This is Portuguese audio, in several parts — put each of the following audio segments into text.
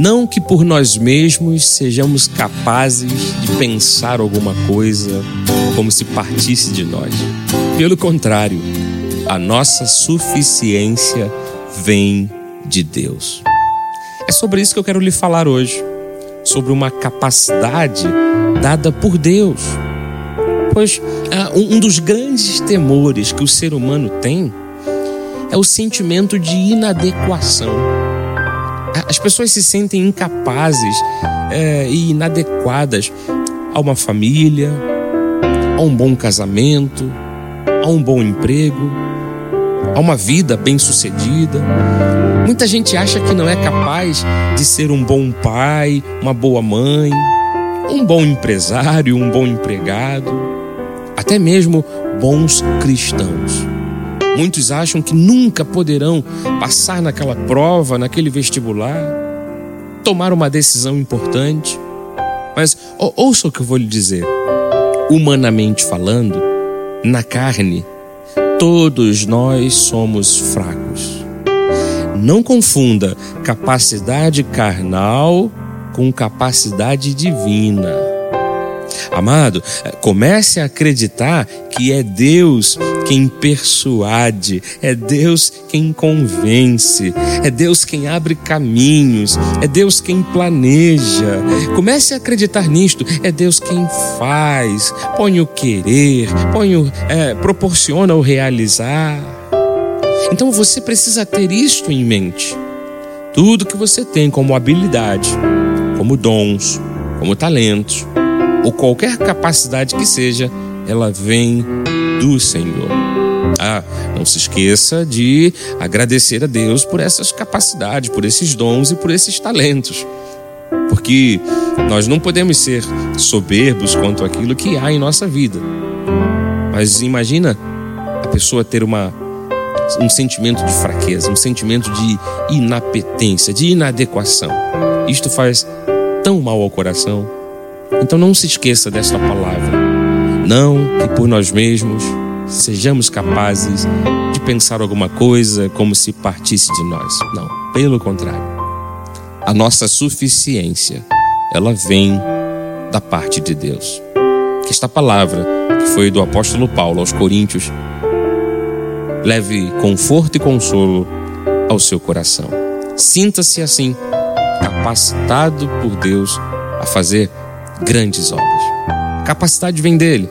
Não que por nós mesmos sejamos capazes de pensar alguma coisa como se partisse de nós. Pelo contrário, a nossa suficiência vem de Deus. É sobre isso que eu quero lhe falar hoje, sobre uma capacidade dada por Deus. Pois ah, um dos grandes temores que o ser humano tem é o sentimento de inadequação. As pessoas se sentem incapazes é, e inadequadas a uma família, a um bom casamento, a um bom emprego, a uma vida bem-sucedida. Muita gente acha que não é capaz de ser um bom pai, uma boa mãe, um bom empresário, um bom empregado, até mesmo bons cristãos. Muitos acham que nunca poderão passar naquela prova, naquele vestibular, tomar uma decisão importante. Mas ouça o que eu vou lhe dizer. Humanamente falando, na carne, todos nós somos fracos. Não confunda capacidade carnal com capacidade divina. Amado, comece a acreditar que é Deus quem persuade, é Deus quem convence, é Deus quem abre caminhos, é Deus quem planeja. Comece a acreditar nisto, é Deus quem faz, põe o querer, põe o, é, proporciona o realizar. Então você precisa ter isto em mente. Tudo que você tem como habilidade, como dons, como talentos, ou qualquer capacidade que seja, ela vem do Senhor. Ah, não se esqueça de agradecer a Deus por essas capacidades, por esses dons e por esses talentos. Porque nós não podemos ser soberbos quanto aquilo que há em nossa vida. Mas imagina a pessoa ter uma um sentimento de fraqueza, um sentimento de inapetência, de inadequação. Isto faz tão mal ao coração. Então não se esqueça desta palavra. Não que por nós mesmos sejamos capazes de pensar alguma coisa como se partisse de nós. Não, pelo contrário. A nossa suficiência, ela vem da parte de Deus. Que esta palavra, que foi do apóstolo Paulo aos Coríntios, leve conforto e consolo ao seu coração. Sinta-se assim, capacitado por Deus a fazer grandes obras. A capacidade vem dele,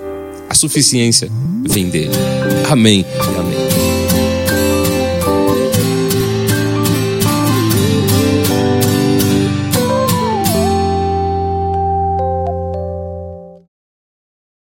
a suficiência vem dele. Amém.